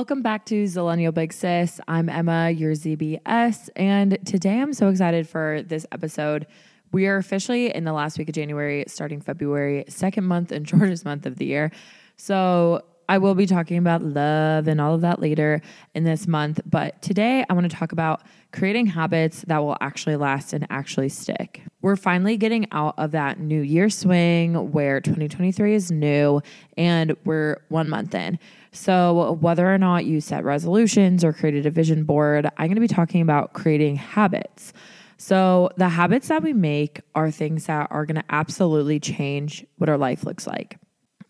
Welcome back to Zillennial Big Sis. I'm Emma, your ZBS, and today I'm so excited for this episode. We are officially in the last week of January, starting February, second month and shortest month of the year. So I will be talking about love and all of that later in this month. But today I want to talk about creating habits that will actually last and actually stick. We're finally getting out of that new year swing where 2023 is new and we're one month in. So, whether or not you set resolutions or created a vision board, I'm going to be talking about creating habits. So, the habits that we make are things that are going to absolutely change what our life looks like.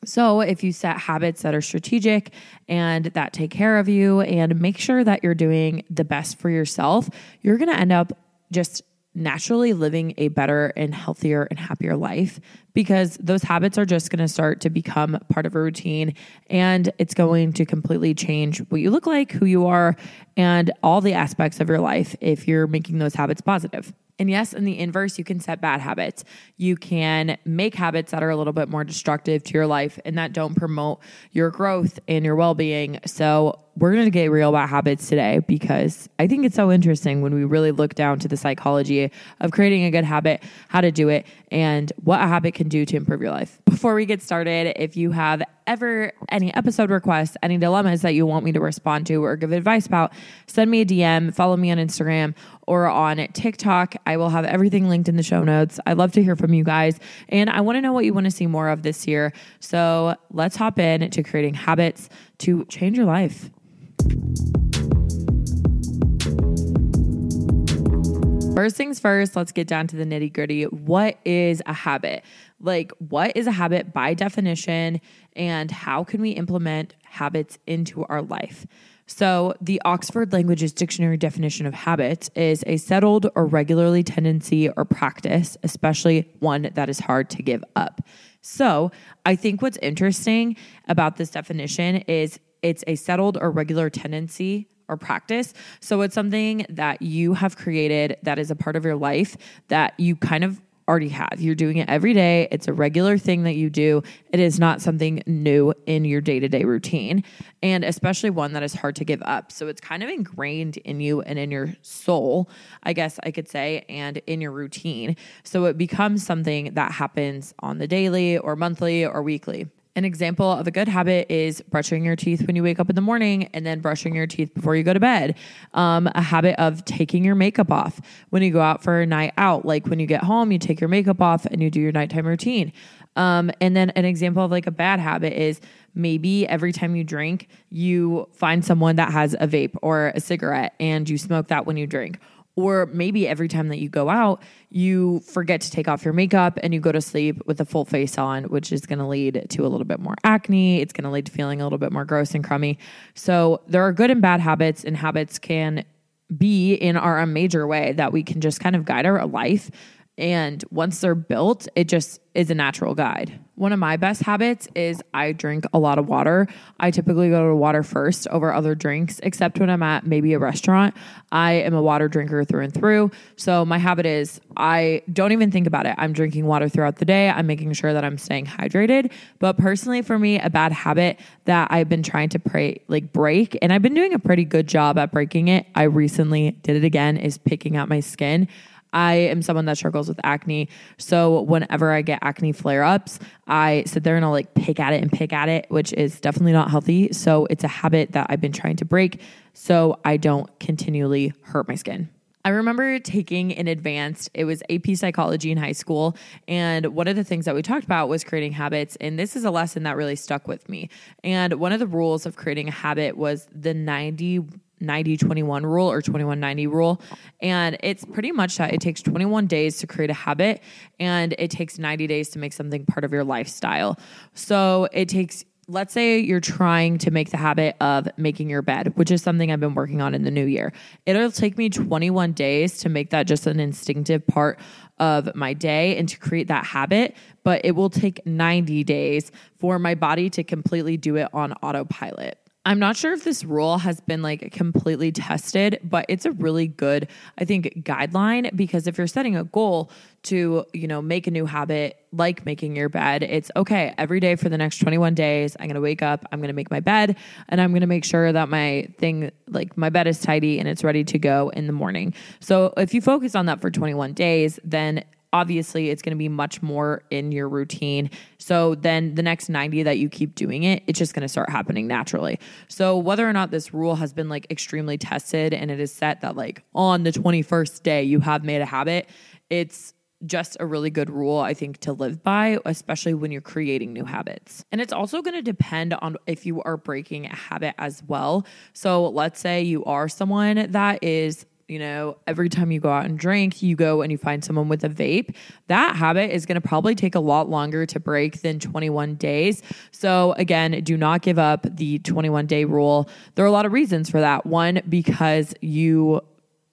So, if you set habits that are strategic and that take care of you and make sure that you're doing the best for yourself, you're going to end up just naturally living a better and healthier and happier life because those habits are just going to start to become part of a routine and it's going to completely change what you look like, who you are, and all the aspects of your life if you're making those habits positive. And yes, in the inverse, you can set bad habits. You can make habits that are a little bit more destructive to your life and that don't promote your growth and your well being. So, we're going to get real about habits today because I think it's so interesting when we really look down to the psychology of creating a good habit, how to do it, and what a habit can do to improve your life. Before we get started, if you have ever any episode requests, any dilemmas that you want me to respond to or give advice about, send me a DM, follow me on Instagram or on TikTok. I will have everything linked in the show notes. I'd love to hear from you guys and I want to know what you want to see more of this year. So let's hop in to creating habits to change your life. First things first, let's get down to the nitty gritty. What is a habit? Like, what is a habit by definition, and how can we implement habits into our life? So, the Oxford Languages Dictionary definition of habit is a settled or regularly tendency or practice, especially one that is hard to give up. So, I think what's interesting about this definition is it's a settled or regular tendency or practice. So it's something that you have created that is a part of your life that you kind of already have. You're doing it every day. It's a regular thing that you do. It is not something new in your day to day routine, and especially one that is hard to give up. So it's kind of ingrained in you and in your soul, I guess I could say, and in your routine. So it becomes something that happens on the daily or monthly or weekly. An example of a good habit is brushing your teeth when you wake up in the morning and then brushing your teeth before you go to bed. Um, a habit of taking your makeup off when you go out for a night out. Like when you get home, you take your makeup off and you do your nighttime routine. Um, and then an example of like a bad habit is maybe every time you drink, you find someone that has a vape or a cigarette and you smoke that when you drink or maybe every time that you go out, you forget to take off your makeup and you go to sleep with a full face on, which is going to lead to a little bit more acne. It's going to lead to feeling a little bit more gross and crummy. So there are good and bad habits, and habits can be in our major way that we can just kind of guide our life. And once they're built, it just is a natural guide. One of my best habits is I drink a lot of water. I typically go to water first over other drinks, except when I'm at maybe a restaurant. I am a water drinker through and through. So my habit is I don't even think about it. I'm drinking water throughout the day. I'm making sure that I'm staying hydrated. But personally, for me, a bad habit that I've been trying to pray, like break, and I've been doing a pretty good job at breaking it. I recently did it again, is picking out my skin. I am someone that struggles with acne. So whenever I get acne flare ups, I sit there and I'll like pick at it and pick at it, which is definitely not healthy. So it's a habit that I've been trying to break so I don't continually hurt my skin. I remember taking in advanced, it was AP psychology in high school. And one of the things that we talked about was creating habits. And this is a lesson that really stuck with me. And one of the rules of creating a habit was the 90 90 21 rule or 21 90 rule. And it's pretty much that it takes 21 days to create a habit and it takes 90 days to make something part of your lifestyle. So it takes let's say you're trying to make the habit of making your bed, which is something I've been working on in the new year. It'll take me 21 days to make that just an instinctive part of my day and to create that habit, but it will take 90 days for my body to completely do it on autopilot. I'm not sure if this rule has been like completely tested, but it's a really good, I think, guideline because if you're setting a goal to, you know, make a new habit like making your bed, it's okay, every day for the next 21 days, I'm going to wake up, I'm going to make my bed, and I'm going to make sure that my thing, like my bed is tidy and it's ready to go in the morning. So if you focus on that for 21 days, then obviously it's going to be much more in your routine. So then the next 90 that you keep doing it, it's just going to start happening naturally. So whether or not this rule has been like extremely tested and it is set that like on the 21st day you have made a habit, it's just a really good rule, I think, to live by, especially when you're creating new habits. And it's also going to depend on if you are breaking a habit as well. So let's say you are someone that is you know, every time you go out and drink, you go and you find someone with a vape. That habit is going to probably take a lot longer to break than 21 days. So, again, do not give up the 21 day rule. There are a lot of reasons for that. One, because you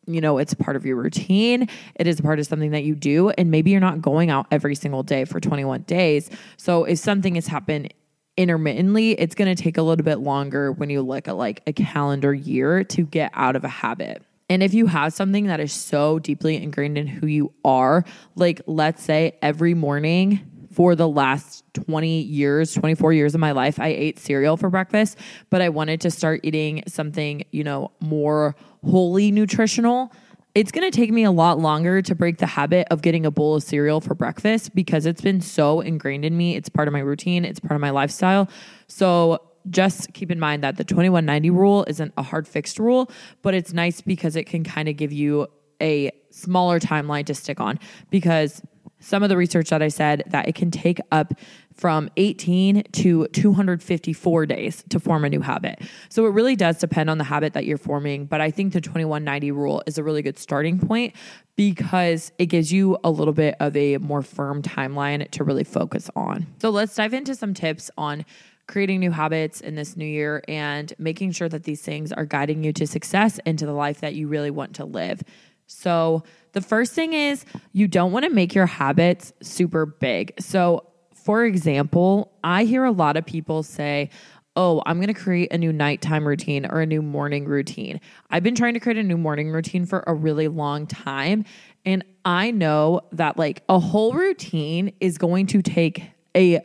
you know, it's part of your routine. It is a part of something that you do. And maybe you're not going out every single day for 21 days. So if something has happened intermittently, it's going to take a little bit longer when you look at like a calendar year to get out of a habit. And if you have something that is so deeply ingrained in who you are, like let's say every morning for the last 20 years, 24 years of my life, I ate cereal for breakfast, but I wanted to start eating something, you know, more wholly nutritional. It's going to take me a lot longer to break the habit of getting a bowl of cereal for breakfast because it's been so ingrained in me. It's part of my routine, it's part of my lifestyle. So just keep in mind that the 2190 rule isn't a hard fixed rule, but it's nice because it can kind of give you a smaller timeline to stick on because some of the research that I said that it can take up from 18 to 254 days to form a new habit. So it really does depend on the habit that you're forming, but I think the 2190 rule is a really good starting point because it gives you a little bit of a more firm timeline to really focus on. So let's dive into some tips on creating new habits in this new year and making sure that these things are guiding you to success into the life that you really want to live. So, the first thing is you don't want to make your habits super big. So, for example, I hear a lot of people say, Oh, I'm going to create a new nighttime routine or a new morning routine. I've been trying to create a new morning routine for a really long time. And I know that like a whole routine is going to take a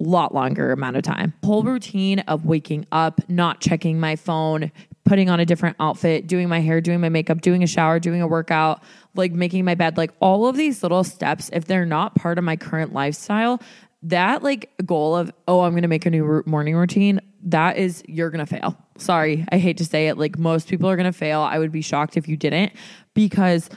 lot longer amount of time. Whole routine of waking up, not checking my phone, putting on a different outfit, doing my hair, doing my makeup, doing a shower, doing a workout, like making my bed, like all of these little steps, if they're not part of my current lifestyle, that like goal of, oh, I'm going to make a new morning routine, that is, you're going to fail. Sorry, I hate to say it. Like most people are going to fail. I would be shocked if you didn't because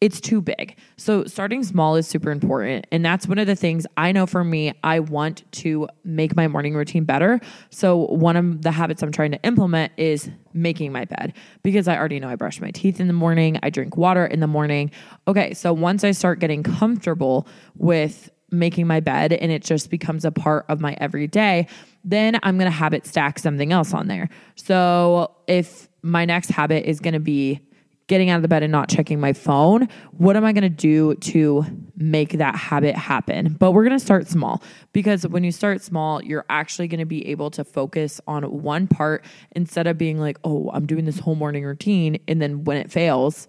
it's too big. So starting small is super important. And that's one of the things I know for me, I want to make my morning routine better. So one of the habits I'm trying to implement is making my bed because I already know I brush my teeth in the morning, I drink water in the morning. Okay, so once I start getting comfortable with making my bed and it just becomes a part of my everyday, then I'm going to habit stack something else on there. So if my next habit is going to be getting out of the bed and not checking my phone. What am I going to do to make that habit happen? But we're going to start small because when you start small, you're actually going to be able to focus on one part instead of being like, oh, I'm doing this whole morning routine. And then when it fails,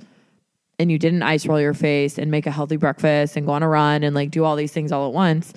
and you didn't ice roll your face and make a healthy breakfast and go on a run and like do all these things all at once,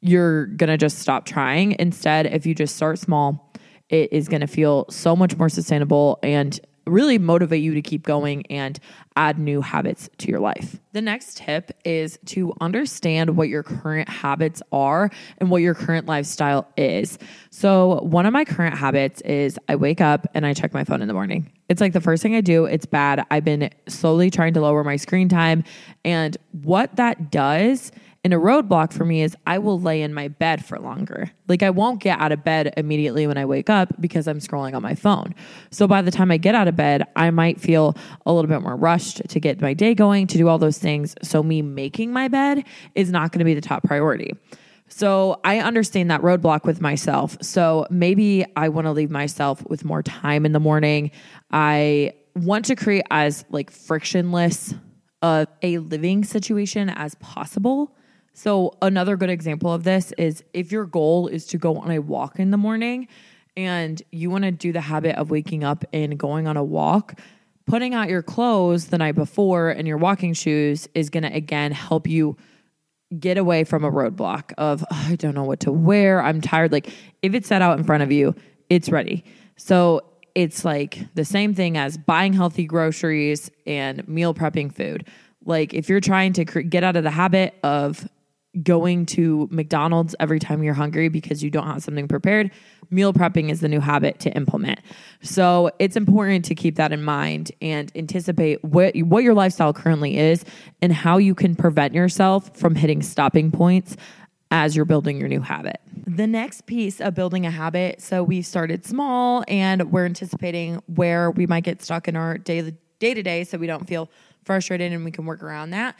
you're going to just stop trying. Instead, if you just start small, it is going to feel so much more sustainable and really motivate you to keep going and add new habits to your life. The next tip is to understand what your current habits are and what your current lifestyle is. So, one of my current habits is I wake up and I check my phone in the morning. It's like the first thing I do, it's bad. I've been slowly trying to lower my screen time. And what that does and a roadblock for me is I will lay in my bed for longer. Like I won't get out of bed immediately when I wake up because I'm scrolling on my phone. So by the time I get out of bed, I might feel a little bit more rushed to get my day going, to do all those things. So me making my bed is not going to be the top priority. So I understand that roadblock with myself. So maybe I want to leave myself with more time in the morning. I want to create as like frictionless of a living situation as possible. So, another good example of this is if your goal is to go on a walk in the morning and you want to do the habit of waking up and going on a walk, putting out your clothes the night before and your walking shoes is going to again help you get away from a roadblock of "Oh, I don't know what to wear. I'm tired. Like if it's set out in front of you, it's ready. So it's like the same thing as buying healthy groceries and meal prepping food. Like if you're trying to get out of the habit of going to McDonald's every time you're hungry because you don't have something prepared, meal prepping is the new habit to implement. So it's important to keep that in mind and anticipate what what your lifestyle currently is and how you can prevent yourself from hitting stopping points as you're building your new habit. The next piece of building a habit, so we started small and we're anticipating where we might get stuck in our day day to day so we don't feel frustrated and we can work around that.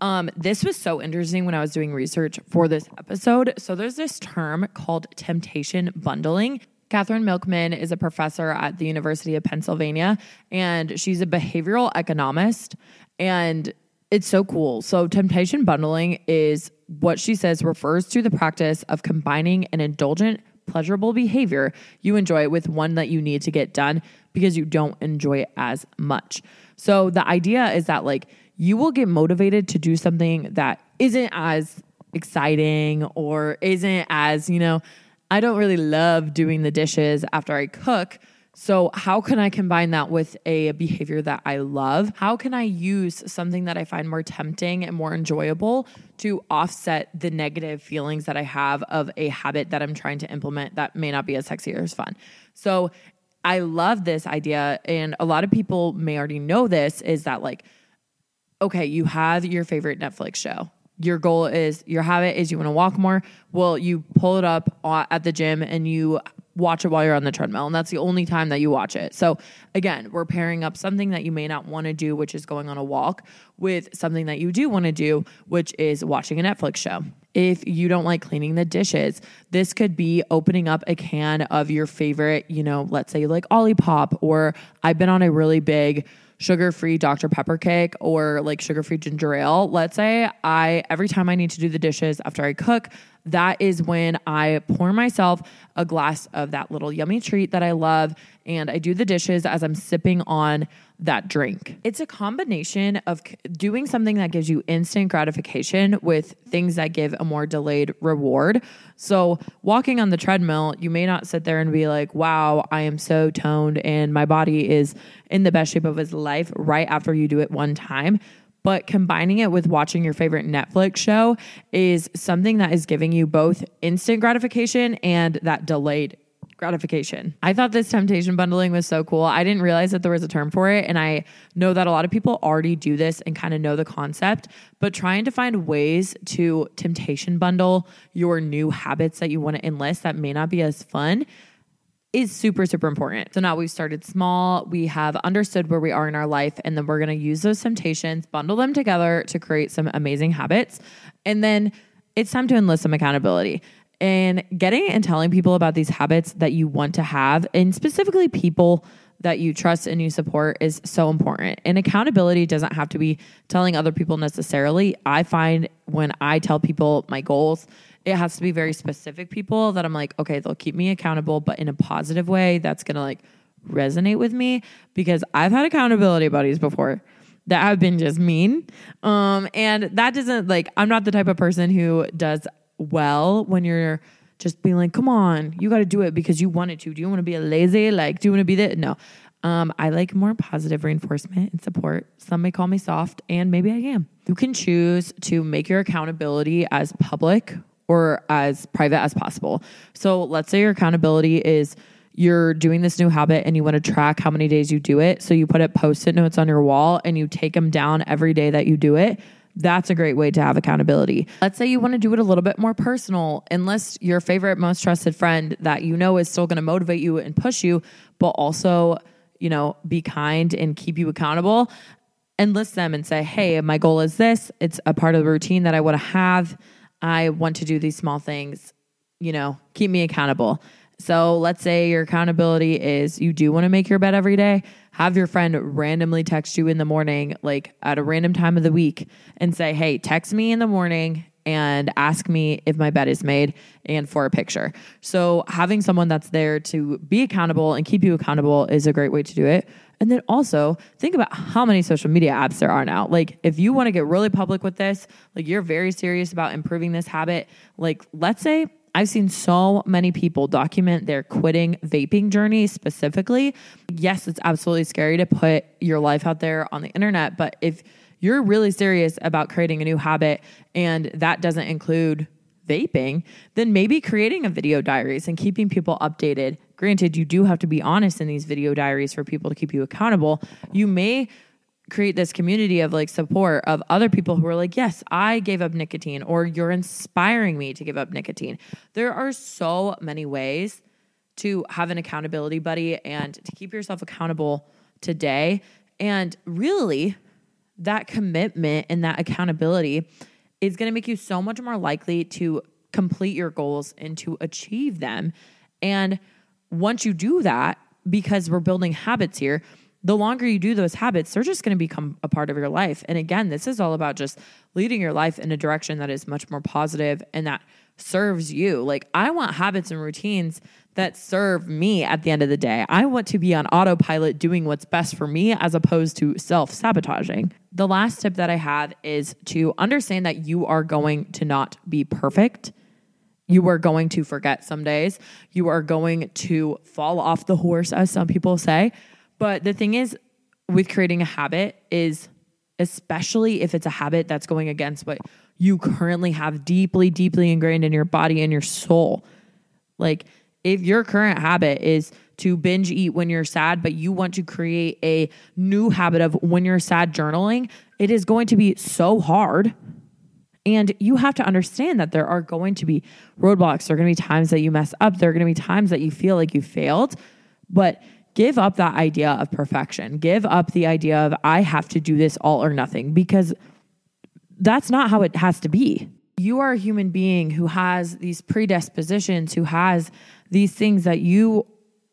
Um, this was so interesting when I was doing research for this episode. So there's this term called temptation bundling. Catherine Milkman is a professor at the University of Pennsylvania, and she's a behavioral economist. And it's so cool. So, temptation bundling is what she says refers to the practice of combining an indulgent, pleasurable behavior you enjoy with one that you need to get done because you don't enjoy it as much. So, the idea is that, like, you will get motivated to do something that isn't as exciting or isn't as, you know, I don't really love doing the dishes after I cook. So, how can I combine that with a behavior that I love? How can I use something that I find more tempting and more enjoyable to offset the negative feelings that I have of a habit that I'm trying to implement that may not be as sexy or as fun? So, I love this idea. And a lot of people may already know this is that, like, okay, you have your favorite Netflix show. Your goal is your habit is you want to walk more. Well, you pull it up at the gym and you watch it while you're on the treadmill. And that's the only time that you watch it. So, again, we're pairing up something that you may not want to do, which is going on a walk, with something that you do want to do, which is watching a Netflix show. If you don't like cleaning the dishes, this could be opening up a can of your favorite, you know, let's say like Olipop, or I've been on a really big sugar free Dr. Pepper cake or like sugar free ginger ale. Let's say I, every time I need to do the dishes after I cook, that is when I pour myself a glass of that little yummy treat that I love and I do the dishes as I'm sipping on that drink. It's a combination of doing something that gives you instant gratification with things that give a more delayed reward. So, walking on the treadmill, you may not sit there and be like, wow, I am so toned and my body is in the best shape of its life right after you do it one time but combining it with watching your favorite Netflix show is something that is giving you both instant gratification and that delayed gratification. I thought this temptation bundling was so cool. I didn't realize that there was a term for it. And I know that a lot of people already do this and kind of know the concept, but trying to find ways to temptation bundle your new habits that you want to enlist that may not be as fun is super, super important. So now we've started small, we have understood where we are in our life, and then we're gonna use those temptations, bundle them together to create some amazing habits. And then it's time to enlist some accountability and getting and telling people about these habits that you want to have, and specifically people that you trust and you support is so important. And accountability doesn't have to be telling other people necessarily. I find when I tell people my goals it has to be very specific people that I'm like, okay, they'll keep me accountable, but in a positive way that's gonna like resonate with me because I've had accountability buddies before that have been just mean. Um, and that doesn't like, I'm not the type of person who does well when you're just being like, come on, you got to do it because you wanted to. Do you want to be a lazy? Like, do you want to be that? No. Um, I like more positive reinforcement and support. Some may call me soft, and maybe I am. You can choose to make your accountability as public or as private as possible. So let's say your accountability is you're doing this new habit and you want to track how many days you do it. So you put it post it notes on your wall and you take them down every day that you do it. That's a great way to have accountability. Let's say you want to do it a little bit more personal. Enlist your favorite, most trusted friend that you know is still going to motivate you and push you, but also, you know, be kind and keep you accountable. Enlist them and say, hey, my goal is this. It's a part of the routine that I want to have I want to do these small things, you know, keep me accountable. So let's say your accountability is you do want to make your bed every day. Have your friend randomly text you in the morning, like at a random time of the week, and say, Hey, text me in the morning and ask me if my bed is made and for a picture. So, having someone that's there to be accountable and keep you accountable is a great way to do it. And then also think about how many social media apps there are now. Like, if you want to get really public with this, like you're very serious about improving this habit, like, let's say I've seen so many people document their quitting vaping journey specifically. Yes, it's absolutely scary to put your life out there on the internet, but if you're really serious about creating a new habit and that doesn't include vaping, then maybe creating a video diaries and keeping people updated. Granted, you do have to be honest in these video diaries for people to keep you accountable. You may create this community of like support of other people who are like, yes, I gave up nicotine, or you're inspiring me to give up nicotine. There are so many ways to have an accountability buddy and to keep yourself accountable today. And really, that commitment and that accountability is going to make you so much more likely to complete your goals and to achieve them. And once you do that, because we're building habits here, the longer you do those habits, they're just going to become a part of your life. And again, this is all about just leading your life in a direction that is much more positive and that serves you. Like, I want habits and routines that serve me at the end of the day. I want to be on autopilot doing what's best for me as opposed to self sabotaging. The last tip that I have is to understand that you are going to not be perfect. You are going to forget some days. You are going to fall off the horse, as some people say. But the thing is, with creating a habit, is especially if it's a habit that's going against what you currently have deeply, deeply ingrained in your body and your soul. Like, if your current habit is to binge eat when you're sad, but you want to create a new habit of when you're sad journaling, it is going to be so hard. And you have to understand that there are going to be roadblocks. There are going to be times that you mess up. There are going to be times that you feel like you failed. But give up that idea of perfection. Give up the idea of, I have to do this all or nothing because that's not how it has to be. You are a human being who has these predispositions, who has these things that you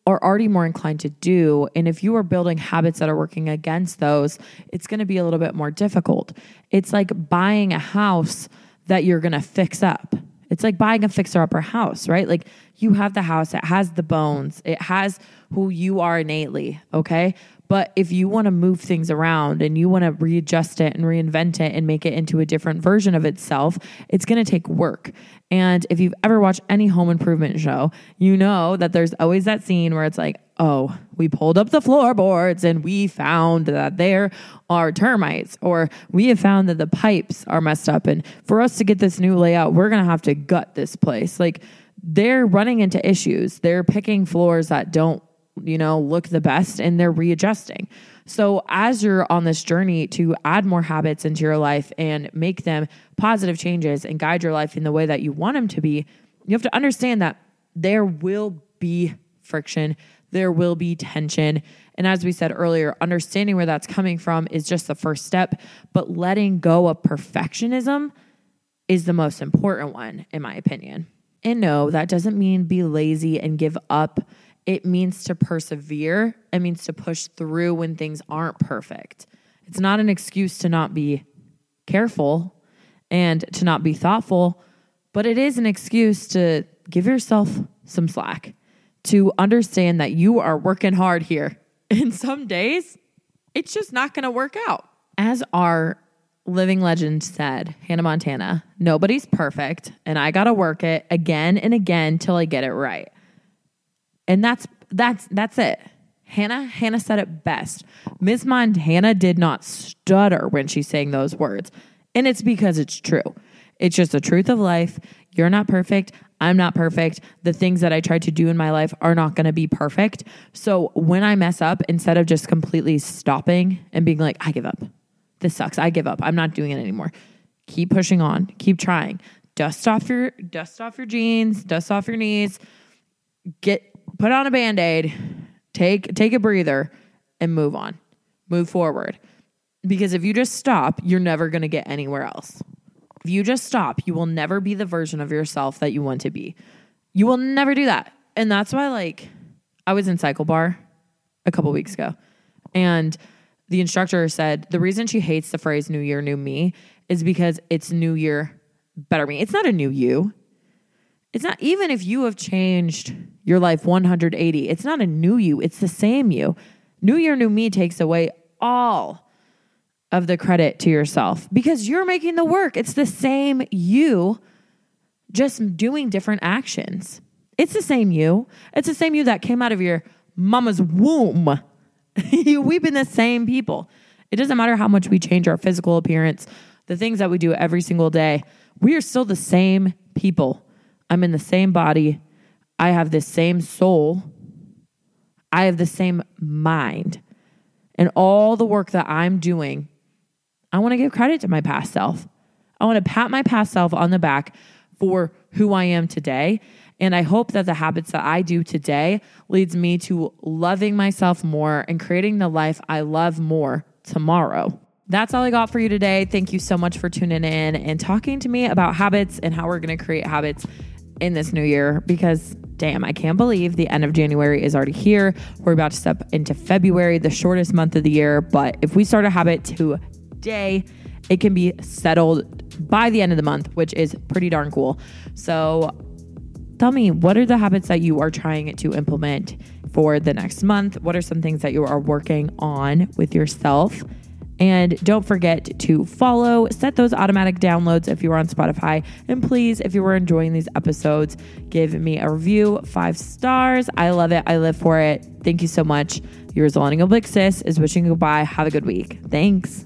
are already more inclined to do. And if you are building habits that are working against those, it's going to be a little bit more difficult. It's like buying a house that you're going to fix up. It's like buying a fixer upper house, right? Like you have the house, it has the bones, it has who you are innately, okay? But if you want to move things around and you want to readjust it and reinvent it and make it into a different version of itself, it's going to take work. And if you've ever watched any home improvement show, you know that there's always that scene where it's like, oh, we pulled up the floorboards and we found that there are termites, or we have found that the pipes are messed up. And for us to get this new layout, we're going to have to gut this place. Like they're running into issues. They're picking floors that don't you know, look the best and they're readjusting. So, as you're on this journey to add more habits into your life and make them positive changes and guide your life in the way that you want them to be, you have to understand that there will be friction, there will be tension. And as we said earlier, understanding where that's coming from is just the first step, but letting go of perfectionism is the most important one, in my opinion. And no, that doesn't mean be lazy and give up it means to persevere. It means to push through when things aren't perfect. It's not an excuse to not be careful and to not be thoughtful, but it is an excuse to give yourself some slack, to understand that you are working hard here. And some days, it's just not going to work out. As our living legend said, Hannah Montana, nobody's perfect, and I got to work it again and again till I get it right. And that's that's that's it. Hannah Hannah said it best. Miss Montana did not stutter when she's saying those words. And it's because it's true. It's just the truth of life. You're not perfect. I'm not perfect. The things that I tried to do in my life are not going to be perfect. So when I mess up, instead of just completely stopping and being like, I give up, this sucks, I give up, I'm not doing it anymore, keep pushing on, keep trying. Dust off your dust off your jeans, dust off your knees, get put on a band-aid, take take a breather and move on. Move forward. Because if you just stop, you're never going to get anywhere else. If you just stop, you will never be the version of yourself that you want to be. You will never do that. And that's why like I was in cycle bar a couple weeks ago and the instructor said the reason she hates the phrase new year new me is because it's new year better me. It's not a new you. It's not even if you have changed your life 180, it's not a new you, it's the same you. New year, new me takes away all of the credit to yourself because you're making the work. It's the same you, just doing different actions. It's the same you. It's the same you that came out of your mama's womb. We've been the same people. It doesn't matter how much we change our physical appearance, the things that we do every single day. We are still the same people. I'm in the same body. I have the same soul. I have the same mind. And all the work that I'm doing, I want to give credit to my past self. I want to pat my past self on the back for who I am today. And I hope that the habits that I do today leads me to loving myself more and creating the life I love more tomorrow. That's all I got for you today. Thank you so much for tuning in and talking to me about habits and how we're going to create habits in this new year because damn, I can't believe the end of January is already here. We're about to step into February, the shortest month of the year. But if we start a habit today, it can be settled by the end of the month, which is pretty darn cool. So tell me, what are the habits that you are trying to implement for the next month? What are some things that you are working on with yourself? And don't forget to follow, set those automatic downloads if you are on Spotify. And please, if you are enjoying these episodes, give me a review, five stars. I love it. I live for it. Thank you so much. Yours, Big Sis, is wishing you goodbye. Have a good week. Thanks.